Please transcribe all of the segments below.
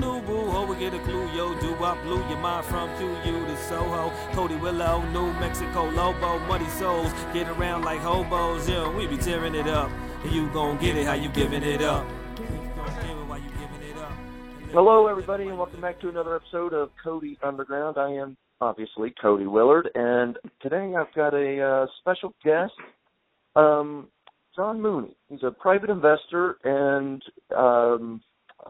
new boo ho, we get a clue, yo, do I blew your mind from QU to Soho. Cody Willow, New Mexico, Lobo, Muddy Souls, get around like hobos, yeah, we be tearing it up. And you gon' get it how you giving it up. Hello, everybody, and welcome back to another episode of Cody Underground. I am obviously Cody Willard, and today I've got a uh, special guest, um, John Mooney. He's a private investor and um,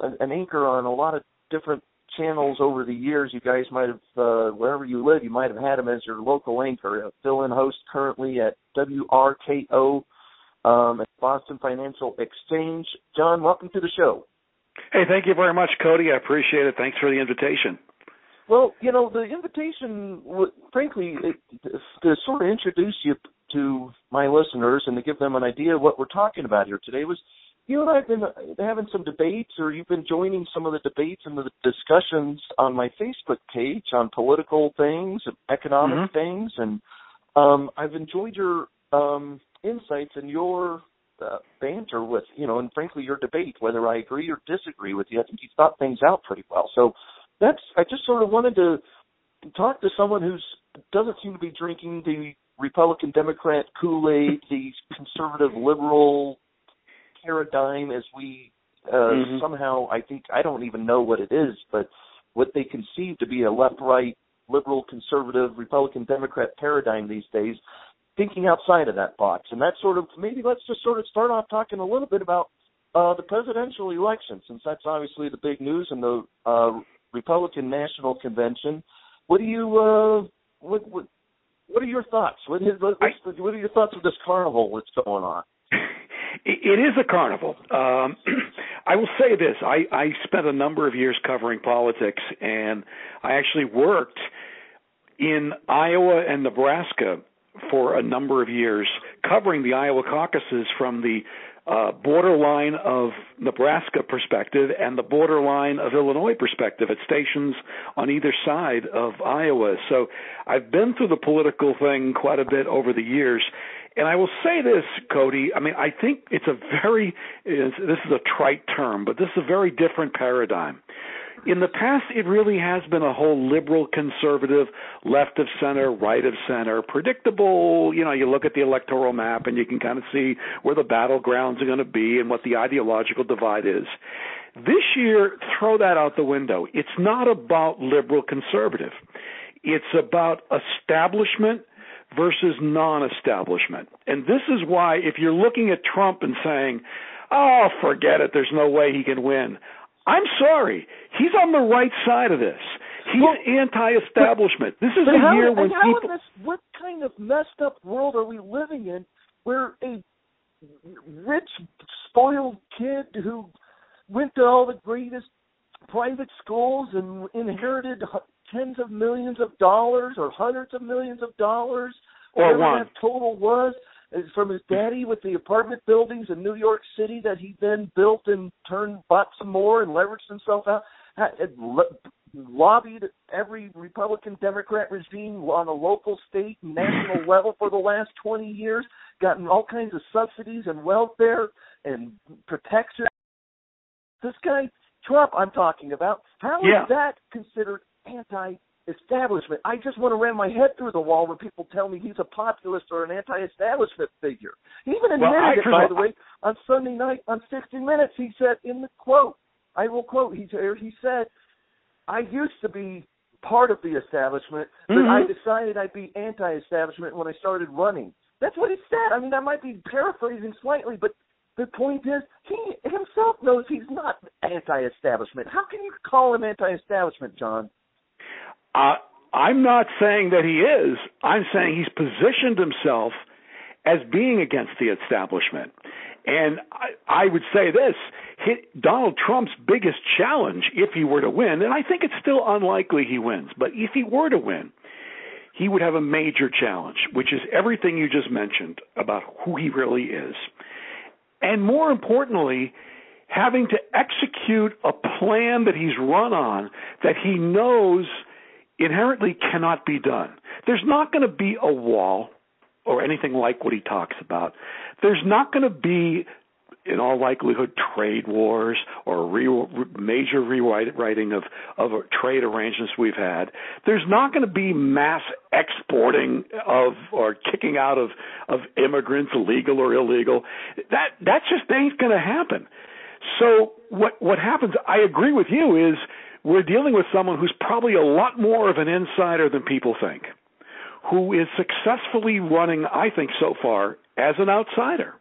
an, an anchor on a lot of different channels over the years. You guys might have, uh, wherever you live, you might have had him as your local anchor, a fill-in host currently at WRKO um, at Boston Financial Exchange. John, welcome to the show. Hey, thank you very much, Cody. I appreciate it. Thanks for the invitation. Well, you know, the invitation, frankly, it, to sort of introduce you to my listeners and to give them an idea of what we're talking about here today was you and I have been having some debates, or you've been joining some of the debates and the discussions on my Facebook page on political things, economic Mhm. things, and um, I've enjoyed your um, insights and your uh, banter with, you know, and frankly your debate, whether I agree or disagree with you. I think you thought things out pretty well. So that's I just sort of wanted to talk to someone who's doesn't seem to be drinking the Republican Democrat Kool Aid, the conservative liberal paradigm as we uh, Mhm. somehow I think I don't even know what it is, but what they conceive to be a left right liberal conservative Republican Democrat paradigm these days, thinking outside of that box. And that sort of maybe let's just sort of start off talking a little bit about uh, the presidential election, since that's obviously the big news in the uh, Republican National Convention. What do you uh, what, what what are your thoughts? What, is, what's the, what are your thoughts of this carnival that's going on? It is a carnival. Um, I will say this: I, I spent a number of years covering politics, and I actually worked in Iowa and Nebraska for a number of years, covering the Iowa caucuses from the uh, borderline of Nebraska perspective and the borderline of Illinois perspective at stations on either side of Iowa. So I've been through the political thing quite a bit over the years. And I will say this, Cody. I mean, I think it's a very, it's, this is a trite term, but this is a very different paradigm. In the past, it really has been a whole liberal, conservative, left of center, right of center, predictable. You know, you look at the electoral map and you can kind of see where the battlegrounds are going to be and what the ideological divide is. This year, throw that out the window. It's not about liberal conservative. It's about establishment versus non-establishment. And this is why if you're looking at Trump and saying, "Oh, forget it, there's no way he can win." I'm sorry. He's on the right side of this. He's Well, anti-establishment. this is a how, year when how people this, what kind of messed up world are we living in where a rich, spoiled kid who went to all the greatest private schools and inherited tens of millions of dollars or hundreds of millions of dollars, Or whatever one. that total was, uh, from his daddy with the apartment buildings in New York City that he then built and turned, bought some more and leveraged himself out. ha- had Lobbied every Republican Democrat regime on a local, state, and national level for the last 20 years, gotten all kinds of subsidies and welfare and protection. This guy, Trump, I'm talking about, how is Yeah. that considered anti-establishment? I just want to ram my head through the wall when people tell me he's a populist or an anti-establishment figure. He even admitted Well, it, by the way, on Sunday night on 60 Minutes. He said in the quote, I will quote, he, he said, I used to be part of the establishment, but Mhm. I decided I'd be anti-establishment when I started running. That's what he said. I mean, I might be paraphrasing slightly, but the point is, he himself knows he's not anti-establishment. How can you call him anti-establishment, John? Uh, I'm not saying that he is. I'm saying he's positioned himself as being against the establishment. And I, I would say this Donald Trump's biggest challenge, if he were to win, and I think it's still unlikely he wins, but if he were to win, he would have a major challenge, which is everything you just mentioned about who he really is. And more importantly, having to execute a plan that he's run on that he knows inherently cannot be done. There's not going to be a wall or anything like what he talks about. There's not going to be in all likelihood trade wars or re- major rewriting of of trade arrangements we've had. There's not going to be mass exporting of or kicking out of of immigrants, legal or illegal. That that just ain't going to happen. So what what happens? I agree with you. Is we're dealing with someone who's probably a lot more of an insider than people think, who is successfully running, I think, so far as an outsider.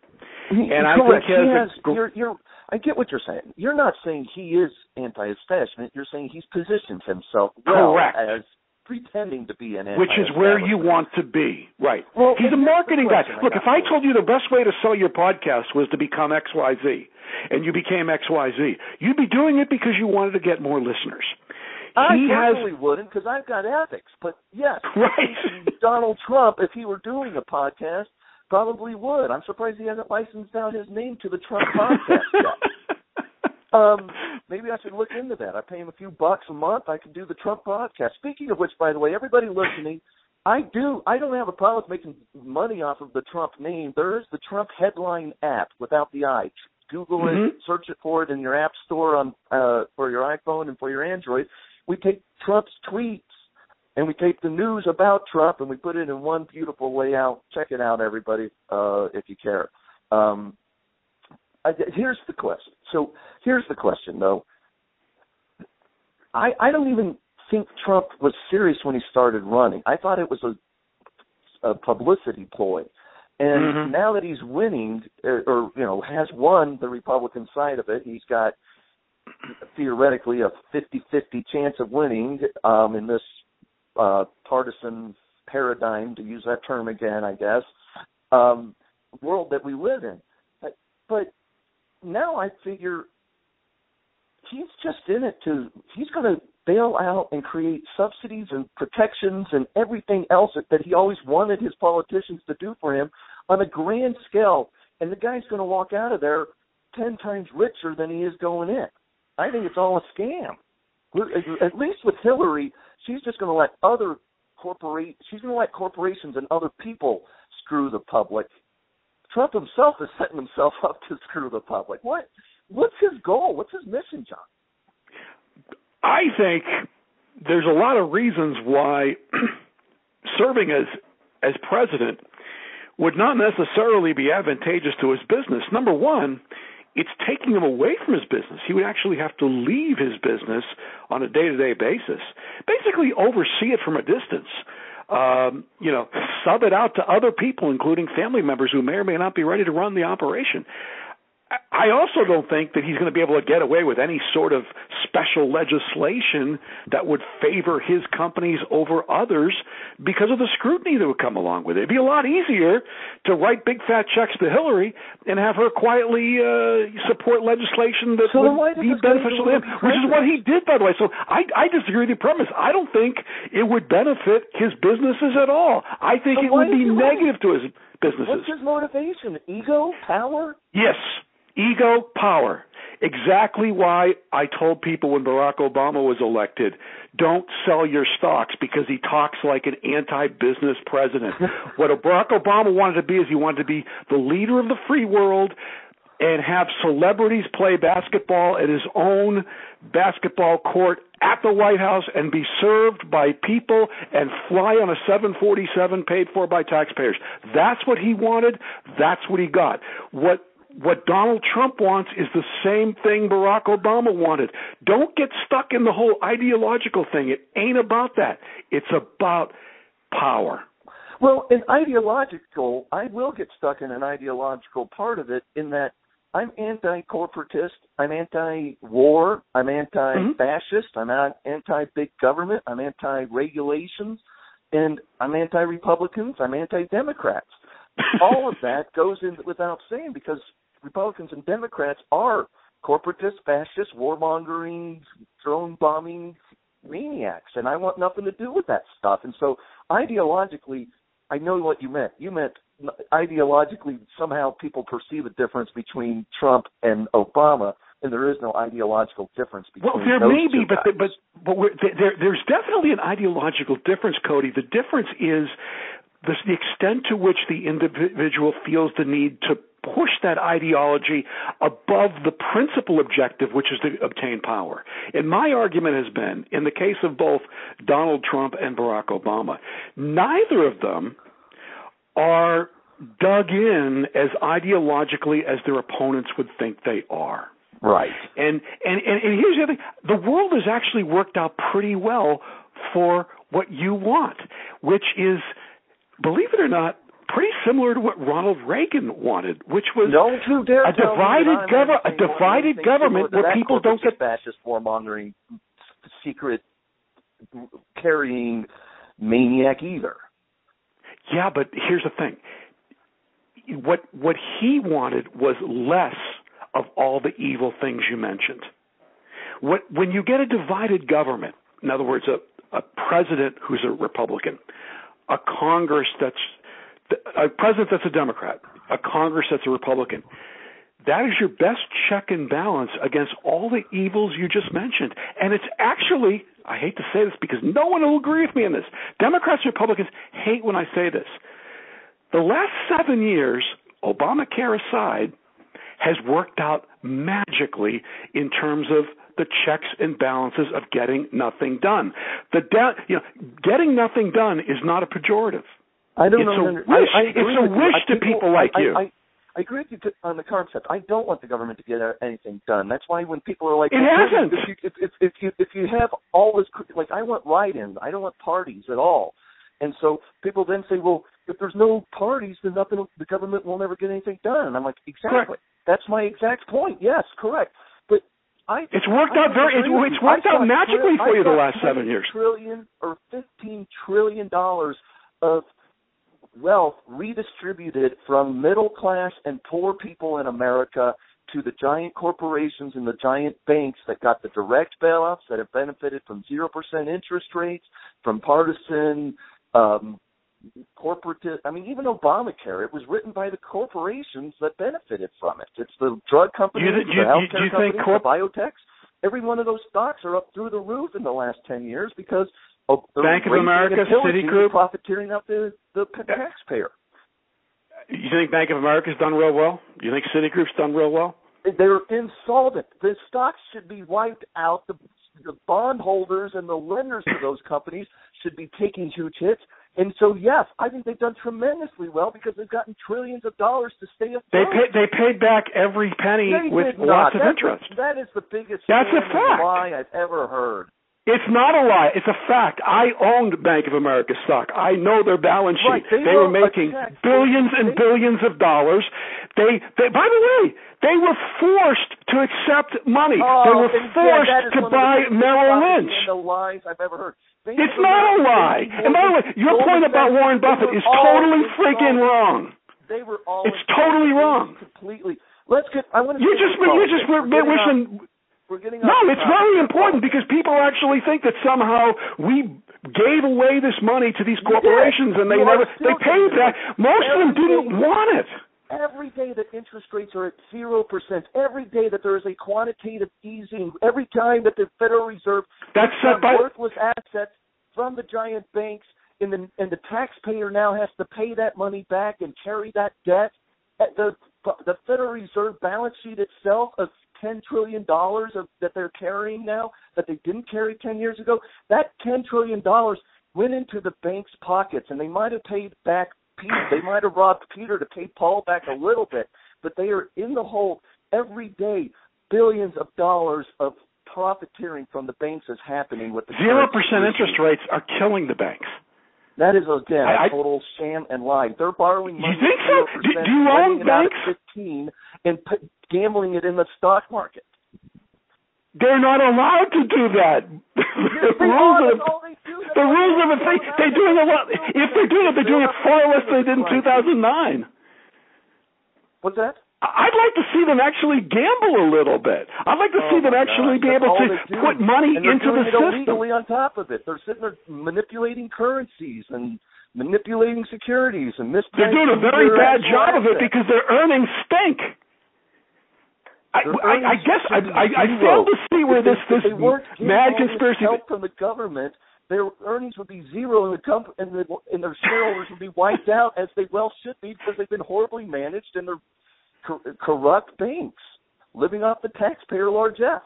And I think has, has a, you're, you're, I get what you're saying. You're not saying he is anti-establishment. You're saying he's positioned himself well correct. as pretending to be an which is where you want to be right well, he's a marketing guy look if i told you the best way to sell your podcast was to become xyz and you became xyz you'd be doing it because you wanted to get more listeners I he has, wouldn't because I've got ethics. But yes, right. Donald Trump, if he were doing a podcast, probably would. I'm surprised he hasn't licensed out his name to the Trump podcast yet. Um, maybe I should look into that. I pay him a few bucks a month. I can do the Trump podcast. Speaking of which, by the way, everybody listening, I do. I don't have a problem with making money off of the Trump name. There is the Trump headline app without the I. Google mm-hmm. it, search it for it in your app store on uh, for your iPhone and for your Android. We take Trump's tweets and we take the news about Trump and we put it in one beautiful layout. Check it out, everybody, uh, if you care. Um, I, here's the question. So here's the question, though. I I don't even think Trump was serious when he started running. I thought it was a, a publicity ploy. And mm-hmm. now that he's winning, or, or you know, has won the Republican side of it, he's got theoretically a 50-50 chance of winning um, in this uh, partisan paradigm, to use that term again, I guess, um, world that we live in. But, but now I figure he's just in it to, he's going to bail out and create subsidies and protections and everything else that, that he always wanted his politicians to do for him on a grand scale. And the guy's going to walk out of there 10 times richer than he is going in. I think it's all a scam. At least with Hillary, she's just going to let other corporate she's going to let corporations and other people screw the public. Trump himself is setting himself up to screw the public. What what's his goal? What's his mission, John? I think there's a lot of reasons why serving as as president would not necessarily be advantageous to his business. Number one, it's taking him away from his business. He would actually have to leave his business on a day to day basis, basically oversee it from a distance. Um, you know, sub it out to other people, including family members who may or may not be ready to run the operation. I also don't think that he's going to be able to get away with any sort of special legislation that would favor his companies over others because of the scrutiny that would come along with it. It'd be a lot easier to write big fat checks to Hillary and have her quietly uh, support legislation that so would be beneficial to him, which is what he did, by the way. So I, I disagree with the premise. I don't think it would benefit his businesses at all. I think so it would be negative to his businesses. What's his motivation? Ego? Power? Yes. Ego, power. Exactly why I told people when Barack Obama was elected, don't sell your stocks because he talks like an anti-business president. what Barack Obama wanted to be is he wanted to be the leader of the free world and have celebrities play basketball at his own basketball court at the White House and be served by people and fly on a 747 paid for by taxpayers. That's what he wanted. That's what he got. What what Donald Trump wants is the same thing Barack Obama wanted. Don't get stuck in the whole ideological thing. It ain't about that. It's about power. Well, an ideological, I will get stuck in an ideological part of it in that I'm anti-corporatist, I'm anti-war, I'm anti-fascist, mm-hmm. I'm anti-big government, I'm anti-regulations, and I'm anti-Republicans, I'm anti-Democrats. All of that goes in without saying because Republicans and Democrats are corporatist, fascist, warmongering, drone bombing maniacs, and I want nothing to do with that stuff. And so, ideologically, I know what you meant. You meant ideologically somehow people perceive a difference between Trump and Obama, and there is no ideological difference between. Well, there may be, but but but there, there's definitely an ideological difference, Cody. The difference is the, the extent to which the individual feels the need to push that ideology above the principal objective, which is to obtain power. And my argument has been, in the case of both Donald Trump and Barack Obama, neither of them are dug in as ideologically as their opponents would think they are. Right. And and and, and here's the other thing: the world has actually worked out pretty well for what you want, which is, believe it or not, pretty similar to what Ronald Reagan wanted, which was a divided government, a divided government where people don't get fascist warmongering, secret carrying maniac either. Yeah, but here's the thing. What what he wanted was less of all the evil things you mentioned. What when you get a divided government, in other words, a a president who's a Republican, a Congress that's a president that's a Democrat, a Congress that's a Republican. That is your best check and balance against all the evils you just mentioned. And it's actually, I hate to say this because no one will agree with me on this. Democrats and Republicans hate when I say this. The last seven years, Obamacare aside, has worked out magically in terms of the checks and balances of getting nothing done. The you know, getting nothing done is not a pejorative. I don't it's know. A wish. I, I it's a wish to people, people like I, you. I, I agree with you on the concept. I don't want the government to get anything done. That's why when people are like, it hasn't. If you, if, if, if you if you have all this, like I want write-ins. I don't want parties at all. And so people then say, well, if there's no parties, then nothing. The government will never get anything done. And I'm like, exactly. Correct. That's my exact point. Yes, correct. But I it's worked I out very it's, it's worked out magically for you the last seven years. Trillion or fifteen trillion dollars of wealth redistributed from middle class and poor people in America to the giant corporations and the giant banks that got the direct bailouts that have benefited from zero percent interest rates, from partisan um corporate I mean even Obamacare, it was written by the corporations that benefited from it. It's the drug companies, you, you, the healthcare you companies, corp- the biotechs. Every one of those stocks are up through the roof in the last ten years because Oh, Bank of America, Citigroup, profiteering up the the taxpayer. You think Bank of America's done real well? You think Citigroup's done real well? They're insolvent. The stocks should be wiped out. The, the bondholders and the lenders to those companies should be taking huge hits. And so, yes, I think they've done tremendously well because they've gotten trillions of dollars to stay afloat. They paid. They paid back every penny they with lots of That's interest. A, that is the biggest That's a fact. lie I've ever heard. It's not a lie. It's a fact. I owned Bank of America stock. I know their balance sheet. Right. They, they were making billions and they- billions of dollars. They, they, by the way, they were forced to accept money. Oh, they were and, yeah, forced to one of the buy Merrill Lynch. The lies I've ever heard. Bank It's not a lie. And by the way, your point about Warren Buffett is totally freaking wrong. They were all It's totally wrong. Completely. Let's get. I want to. You just, you just were wishing. We're getting No, it's topic. very important because people actually think that somehow we gave away this money to these corporations and they You never they paid that. Most of them didn't day- want it. Every day that interest rates are at zero percent, every day that there is a quantitative easing, every time that the Federal Reserve That's set by worthless assets from the giant banks, and the and the taxpayer now has to pay that money back and carry that debt. At The the Federal Reserve balance sheet itself of ten trillion dollars that they're carrying now that they didn't carry ten years ago. That ten trillion dollars went into the bank's pockets, and they might have paid back Peter. They might have robbed Peter to pay Paul back a little bit, but they are in the hole every day. Billions of dollars of profiteering from the banks is happening with the zero percent interest rates are killing the banks. That is again I- I- a total sham and lie. They're borrowing You money. think at so? 0%, Do- do you own at banks? Fifteen and p- gambling it in the stock market. They're not allowed to do that. the rules of That's all they do. That's the rules they of. They, They're they're doing a lot. If they're doing it, they're doing it far less than they did in 2009. What's that? I'd like to see them actually gamble a little bit. I'd like to Oh see them actually God. be That's able to put money and into the system. illegally on top of it. They're sitting there manipulating currencies and manipulating securities and They're doing a very bad job of it because their earnings stink. I, I, I guess I, I, I fail to see where If this this if they weren't mad conspiracy. help from the government their earnings would be zero, and the company and, the, and their shareholders would be wiped out, as they well should be, because they've been horribly managed and they're cor- corrupt banks living off the taxpayer largesse.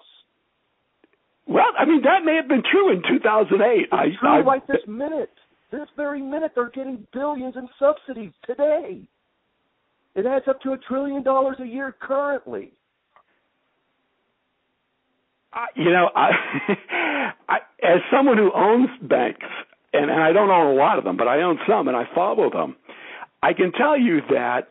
Well, I mean that may have been true in 2008. It's I, true I, right this minute. This very minute, they're getting billions in subsidies today. It adds up to a trillion dollars a year currently. I, you know, I, I, as someone who owns banks, and, and I don't own a lot of them, but I own some and I follow them. I can tell you that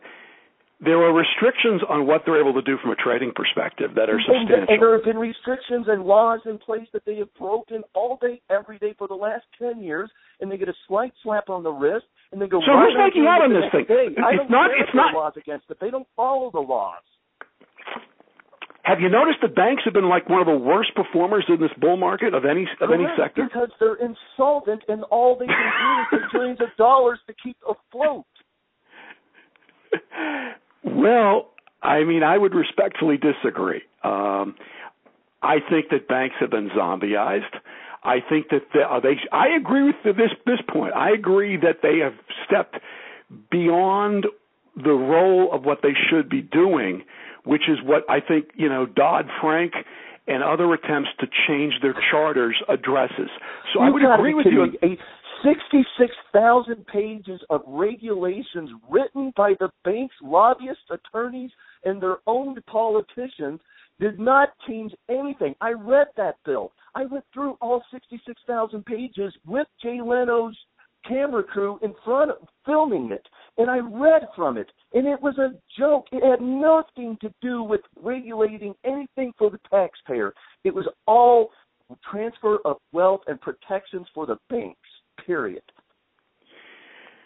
there are restrictions on what they're able to do from a trading perspective that are substantial. and there have been restrictions and laws in place that they have broken all day, every day for the last ten years, and they get a slight slap on the wrist, and they go. So who's making out on this thing? Day. I don't not- care it's if there are not- laws against it. They don't follow the laws. Have you noticed that banks have been like one of the worst performers in this bull market of any of any sector? Because they're insolvent, and all they can do is get trillions of dollars to keep afloat. well, I mean, I would respectfully disagree. Um, I think that banks have been zombieized. I think that they, uh, they I agree with this this point. I agree that they have stepped beyond the role of what they should be doing, which is what I think you know Dodd Frank and other attempts to change their charters addresses. So I would agree with you. Me. A 66,000 pages of regulations written by the bank's lobbyists, attorneys, and their own politicians did not change anything. I read that bill. I went through all 66,000 pages with Jay Leno's camera crew in front of filming it, and I read from it, and it was a joke. It had nothing to do with regulating anything for the taxpayer. It was all transfer of wealth and protections for the banks. Period.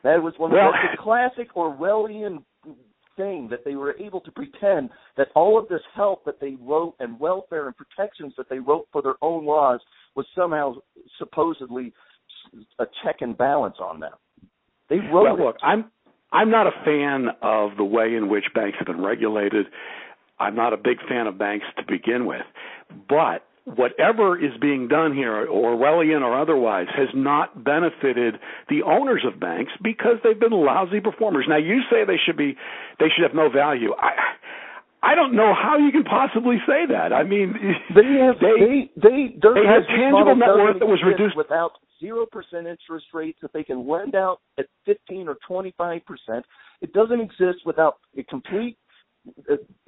That was one Well- of the classic Orwellian thing that they were able to pretend that all of this help that they wrote and welfare and protections that they wrote for their own laws was somehow supposedly a check and balance on them. They wrote Well, it. look, I'm I'm not a fan of the way in which banks have been regulated. I'm not a big fan of banks to begin with, but whatever is being done here, Orwellian or otherwise, has not benefited the owners of banks because they've been lousy performers. Now, you say they should be, they should have no value. I, I don't know how you can possibly say that. I mean, They have they, they they they had tangible net worth that was reduced- without zero percent interest rates that they can lend out at fifteen or twenty five percent. It doesn't exist without a complete,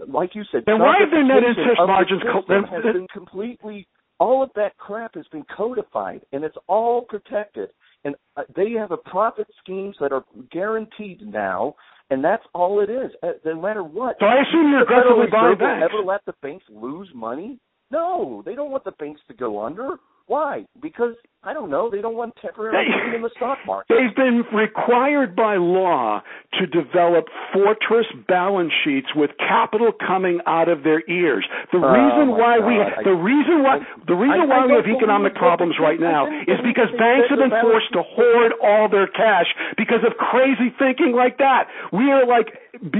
like you said. Then why have their net interest margins co- then- has been completely. All of that crap has been codified, and it's all protected. And uh, they have a profit schemes that are guaranteed now, and that's all it is. Uh, no matter what. so I assume you're aggressively buying banks. ever let the banks lose money? No, they don't want the banks to go under. Why? Because I don't know. They don't want temporary they, in the stock market. They've been required by law to develop fortress balance sheets with capital coming out of their ears. The Oh, reason why we God. I- the reason why the reason I- why I we have economic problems right now is because banks have been forced to hoard all their cash because of crazy thinking like that. We are like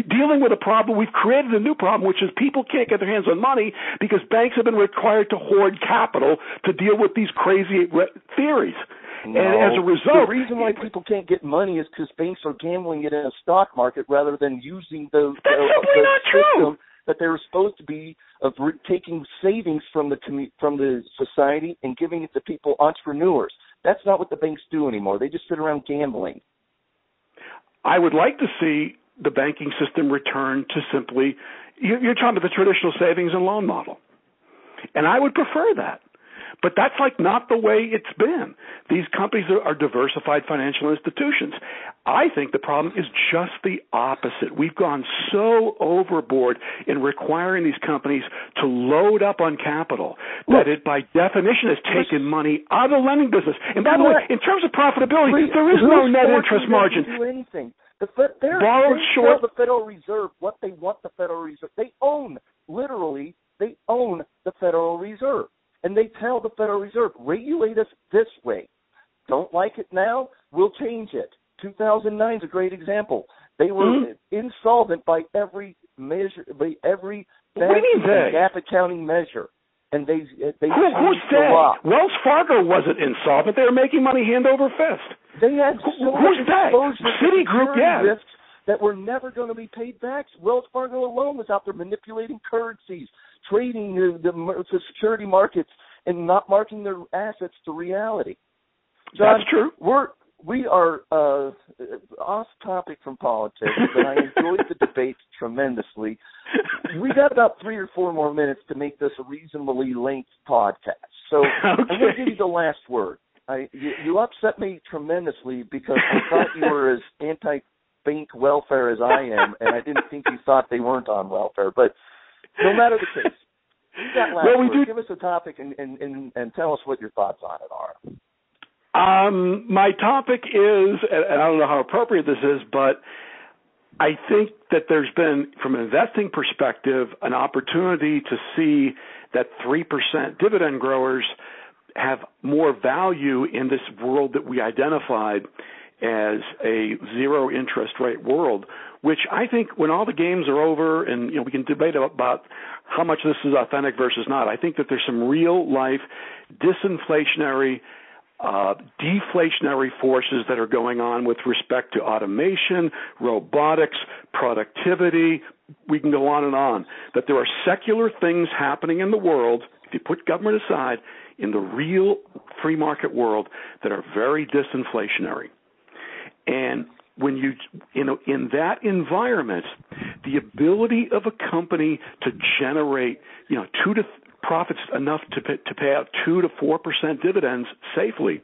dealing with a problem. We've created a new problem, which is people can't get their hands on money because banks have been required to hoard capital to deal with these crazy theories. No. And as a result, the reason why people can't get money is because banks are gambling it in a stock market rather than using the, That's the, simply not true. that they were supposed to be of re- taking savings from the commu- from the society and giving it to people entrepreneurs. That's not what the banks do anymore. They just sit around gambling. I would like to see the banking system return to simply you- you're talking about the traditional savings and loan model, and I would prefer that. But that's like not the way it's been. These companies are, are diversified financial institutions. I think the problem is just the opposite. We've gone so overboard in requiring these companies to load up on capital that it, by definition, has taken money out of the lending business. And by the way, in terms of profitability, Wait, there is no net interest margin. Do anything? The Fed, they're, Borrowed they short- tell the Federal Reserve what they want the Federal Reserve. They own literally. They own the Federal Reserve, and they tell the Federal Reserve regulate us this way. Don't like it now? We'll change it. 2009 is a great example. They were Mhm. insolvent by every measure, by every What do you mean banking and they? GAAP accounting measure, and they they Who, who's they? Wells Fargo wasn't insolvent; they were making money hand over fist. They had so who's they? Citigroup, yeah. Risks that were never going to be paid back. Wells Fargo alone was out there manipulating currencies, trading the, the, the security markets, and not marking their assets to reality. John, That's true. We're we are uh, off topic from politics, but I enjoyed the debate tremendously. We got about three or four more minutes to make this a reasonably length podcast, so okay. I'm going to give you the last word. I you, you upset me tremendously because I thought you were as anti bank welfare as I am, and I didn't think you thought they weren't on welfare. But no matter the case, you got last well, we word. Do... Give us a topic and, and, and, and tell us what your thoughts on it are. Um, my topic is, and I don't know how appropriate this is, but I think that there's been, from an investing perspective, an opportunity to see that 3% dividend growers have more value in this world that we identified as a zero interest rate world, which I think when all the games are over and you know we can debate about how much this is authentic versus not, I think that there's some real life disinflationary uh, deflationary forces that are going on with respect to automation, robotics, productivity. We can go on and on. That there are secular things happening in the world, if you put government aside, in the real free market world that are very disinflationary. And when you, you know, in that environment, the ability of a company to generate, you know, two to profits enough to to pay out two to four percent dividends safely,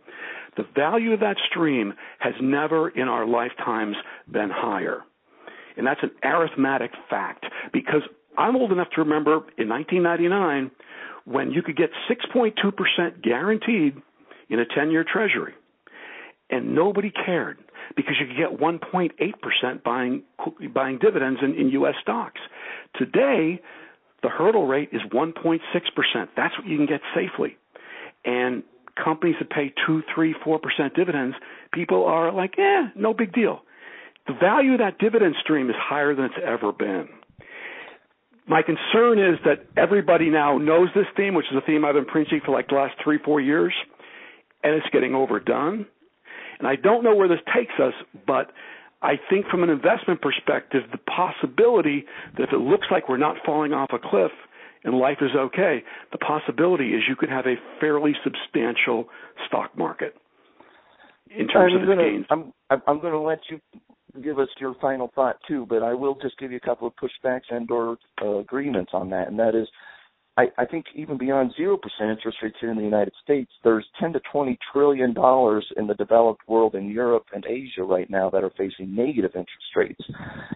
the value of that stream has never in our lifetimes been higher. And that's an arithmetic fact because I'm old enough to remember in 1999 when you could get 6.2% guaranteed in a 10 year treasury. And nobody cared because you could get 1.8% buying, buying dividends in, in U.S. stocks. Today, the hurdle rate is 1.6%. That's what you can get safely. And companies that pay 2, 3, 4% dividends, people are like, eh, no big deal. The value of that dividend stream is higher than it's ever been. My concern is that everybody now knows this theme, which is a theme I've been preaching for like the last three, four years, and it's getting overdone. And I don't know where this takes us, but I think from an investment perspective, the possibility that if it looks like we're not falling off a cliff and life is okay, the possibility is you could have a fairly substantial stock market in terms I'm of gonna, gains. I'm I'm going to let you give us your final thought too, but I will just give you a couple of pushbacks and/or uh, agreements on that, and that is I, I think even beyond zero percent interest rates here in the United States, there's ten to twenty trillion dollars in the developed world in Europe and Asia right now that are facing negative interest rates,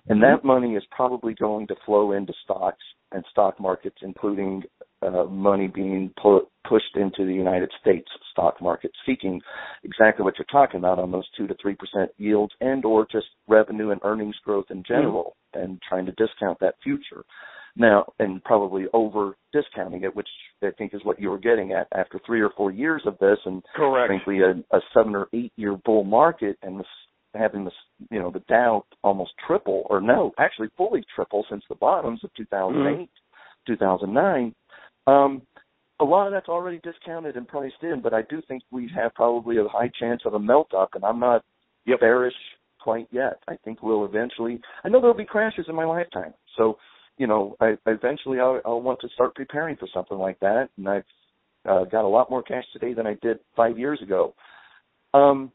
and that money is probably going to flow into stocks and stock markets, including uh, money being pu- pushed into the United States stock market, seeking exactly what you're talking about on those two to three percent yields and or just revenue and earnings growth in general, mm-hmm. and trying to discount that future now and probably over discounting it, which I think is what you were getting at after three or four years of this, and Correct. frankly a, a seven or eight year bull market, and this, having this, you know, the Dow almost triple, or no, actually fully triple since the bottoms of 2008, mm-hmm. 2009. Um, a lot of that's already discounted and priced in, but I do think we have probably a high chance of a melt up, and I'm not yep. bearish quite yet. I think we'll eventually. I know there'll be crashes in my lifetime, so you know, I eventually I'll, I'll want to start preparing for something like that, and I've uh, got a lot more cash today than I did five years ago. Um,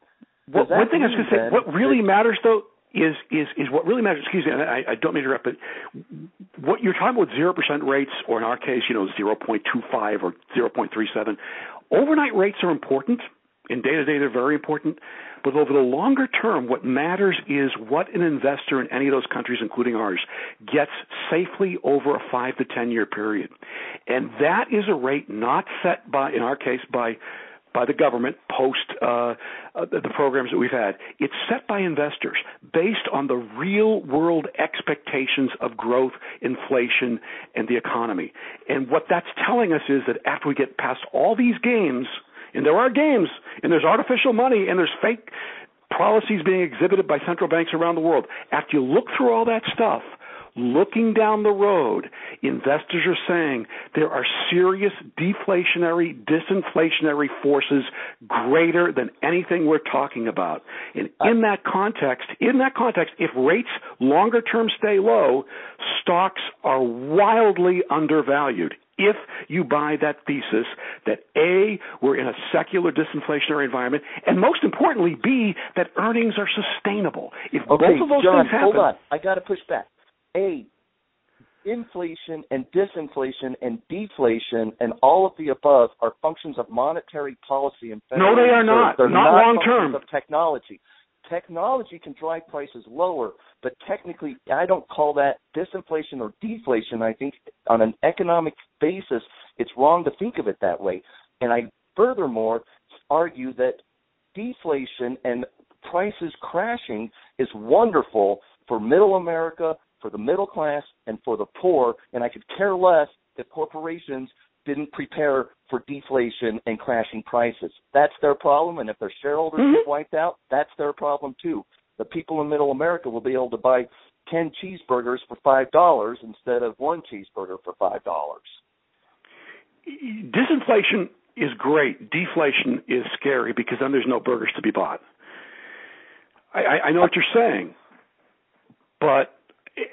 what, one thing I was going to say, what really matters though is is is what really matters. Excuse me, I, I don't mean to interrupt, but what you're talking about zero percent rates, or in our case, you know, zero point two five or zero point three seven. Overnight rates are important. In day to day, they're very important. But over the longer term, what matters is what an investor in any of those countries, including ours, gets safely over a five to ten year period. And that is a rate not set by, in our case, by by the government post uh, uh, the programs that we've had. It's set by investors based on the real world expectations of growth, inflation, and the economy. And what that's telling us is that after we get past all these games, and there are games, and there's artificial money, and there's fake policies being exhibited by central banks around the world. After you look through all that stuff, looking down the road, investors are saying there are serious deflationary, disinflationary forces greater than anything we're talking about. And in that context, in that context, if rates longer term stay low, stocks are wildly undervalued if you buy that thesis that A, we're in a secular disinflationary environment, and most importantly, B, that earnings are sustainable. If okay, both of those John, things happen, hold on. I got to push back. A, inflation and disinflation and deflation and all of the above are functions of monetary policy and no, they are not. They're not, not long term of technology. Technology can drive prices lower, but technically, I don't call that disinflation or deflation. I think on an economic basis, it's wrong to think of it that way. And I furthermore argue that deflation and prices crashing is wonderful for middle America, for the middle class, and for the poor. And I could care less if corporations didn't prepare for deflation and crashing prices. That's their problem, and if their shareholders Mhm. get wiped out, that's their problem too. The people in middle America will be able to buy 10 cheeseburgers for $5 instead of one cheeseburger for $5. disinflation is great. Deflation is scary because then there's no burgers to be bought. I, I, I know what you're saying, but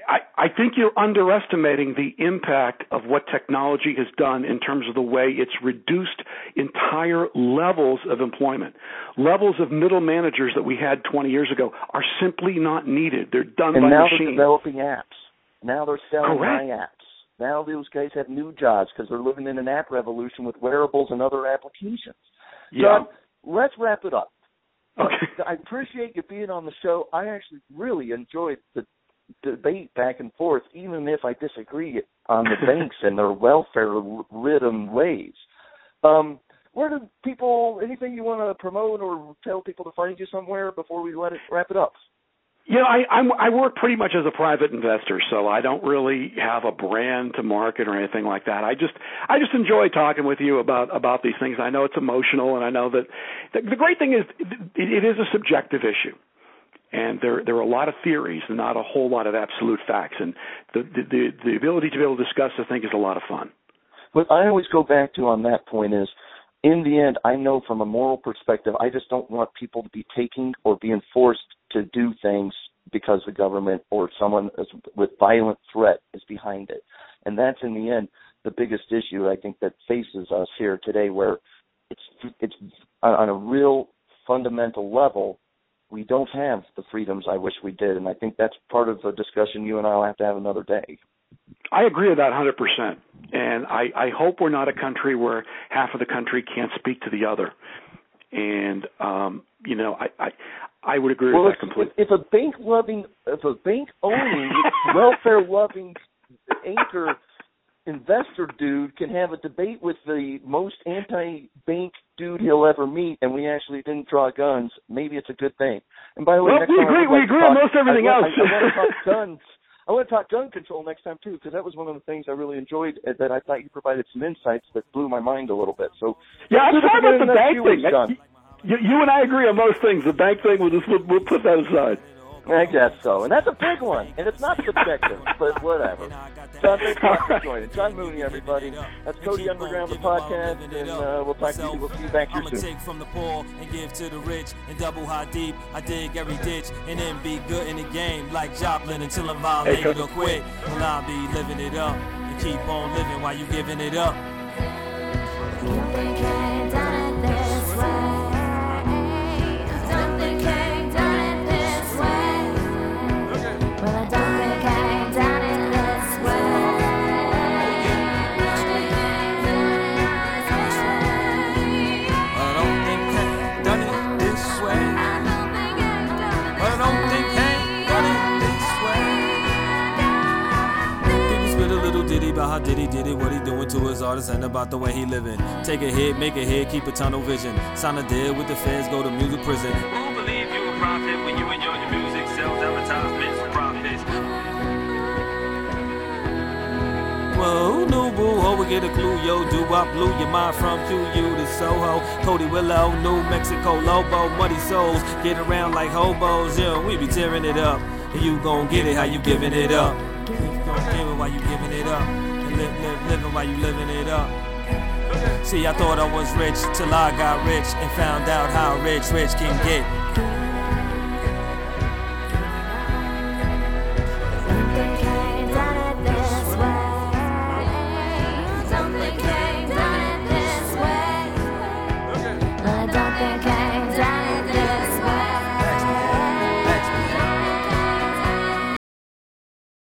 I, I think you're underestimating the impact of what technology has done in terms of the way it's reduced entire levels of employment. Levels of middle managers that we had 20 years ago are simply not needed. They're done and by now machines. they're developing apps. Now they're selling Correct. apps. Now those guys have new jobs because they're living in an app revolution with wearables and other applications. yeah. John, let's wrap it up. Okay. I appreciate you being on the show. I actually really enjoyed the debate back and forth, even if I disagree on the banks and their welfare ridden ways. Um, where do people? Anything you want to promote or tell people to find you somewhere before we let it wrap it up? You know, I I'm, I work pretty much as a private investor, so I don't really have a brand to market or anything like that. I just I just enjoy talking with you about about these things. I know it's emotional, and I know that the, the great thing is it, it is a subjective issue, and there there are a lot of theories, and not a whole lot of absolute facts. And the the the ability to be able to discuss, I think, is a lot of fun. What I always go back to on that point is, in the end, I know from a moral perspective, I just don't want people to be taking or being forced to do things because the government or someone with violent threat is behind it. And that's in the end the biggest issue I think that faces us here today, where it's it's on a real fundamental level. We don't have the freedoms I wish we did, and I think that's part of the discussion you and I'll have to have another day. I agree with that 100%. And I, I hope we're not a country where half of the country can't speak to the other. And, um, you know, I, I, I would agree well, with that completely. if a bank loving, if a bank owning, welfare loving anchor investor dude can have a debate with the most anti bank dude he'll ever meet, and we actually didn't draw guns, maybe it's a good thing. And by the way, Well, next we time agree- we like to agree on most everything I, else. I, I want to talk guns. I want to talk gun control next time too, because that was one of the things I really enjoyed. uh, That I thought you provided some insights that blew my mind a little bit. So Yeah, I'm sorry about the bank thing. You, you and I agree on most things. The bank thing, we'll just we'll, we'll put that aside. I guess so, and that's a big one, and it's not subjective, but whatever. John, thanks a lot for joining. John Mooney, everybody. That's Cody Underground, the podcast, and uh, we'll talk to you. We'll see you back here I'ma soon. take from the poor and give to the rich and double how deep I dig every ditch and then be good in the game like Joplin until I'm violated Coach. or quit. Well, I'll be living it up and keep on living while you giving it up. Diddy did it, what he doing to his artists, and about the way he living. Take a hit, make a hit, keep a tunnel vision. Sign a deal with the feds, go to music prison. Who believe you a prophet when you enjoy your music, sells advertisements for profits? Well, who knew boo ho would get a clue? Yo, do I blew your mind from QU to Soho? Cody Willow, New Mexico, Lobo, muddy souls, get around like hobos. Yeah, we be tearing it up. And you gon' get it how you giving it up. Keep on giving while you giving it up. Live, live, living while you living it up. See, I thought I was rich till I got rich and found out how rich rich can get.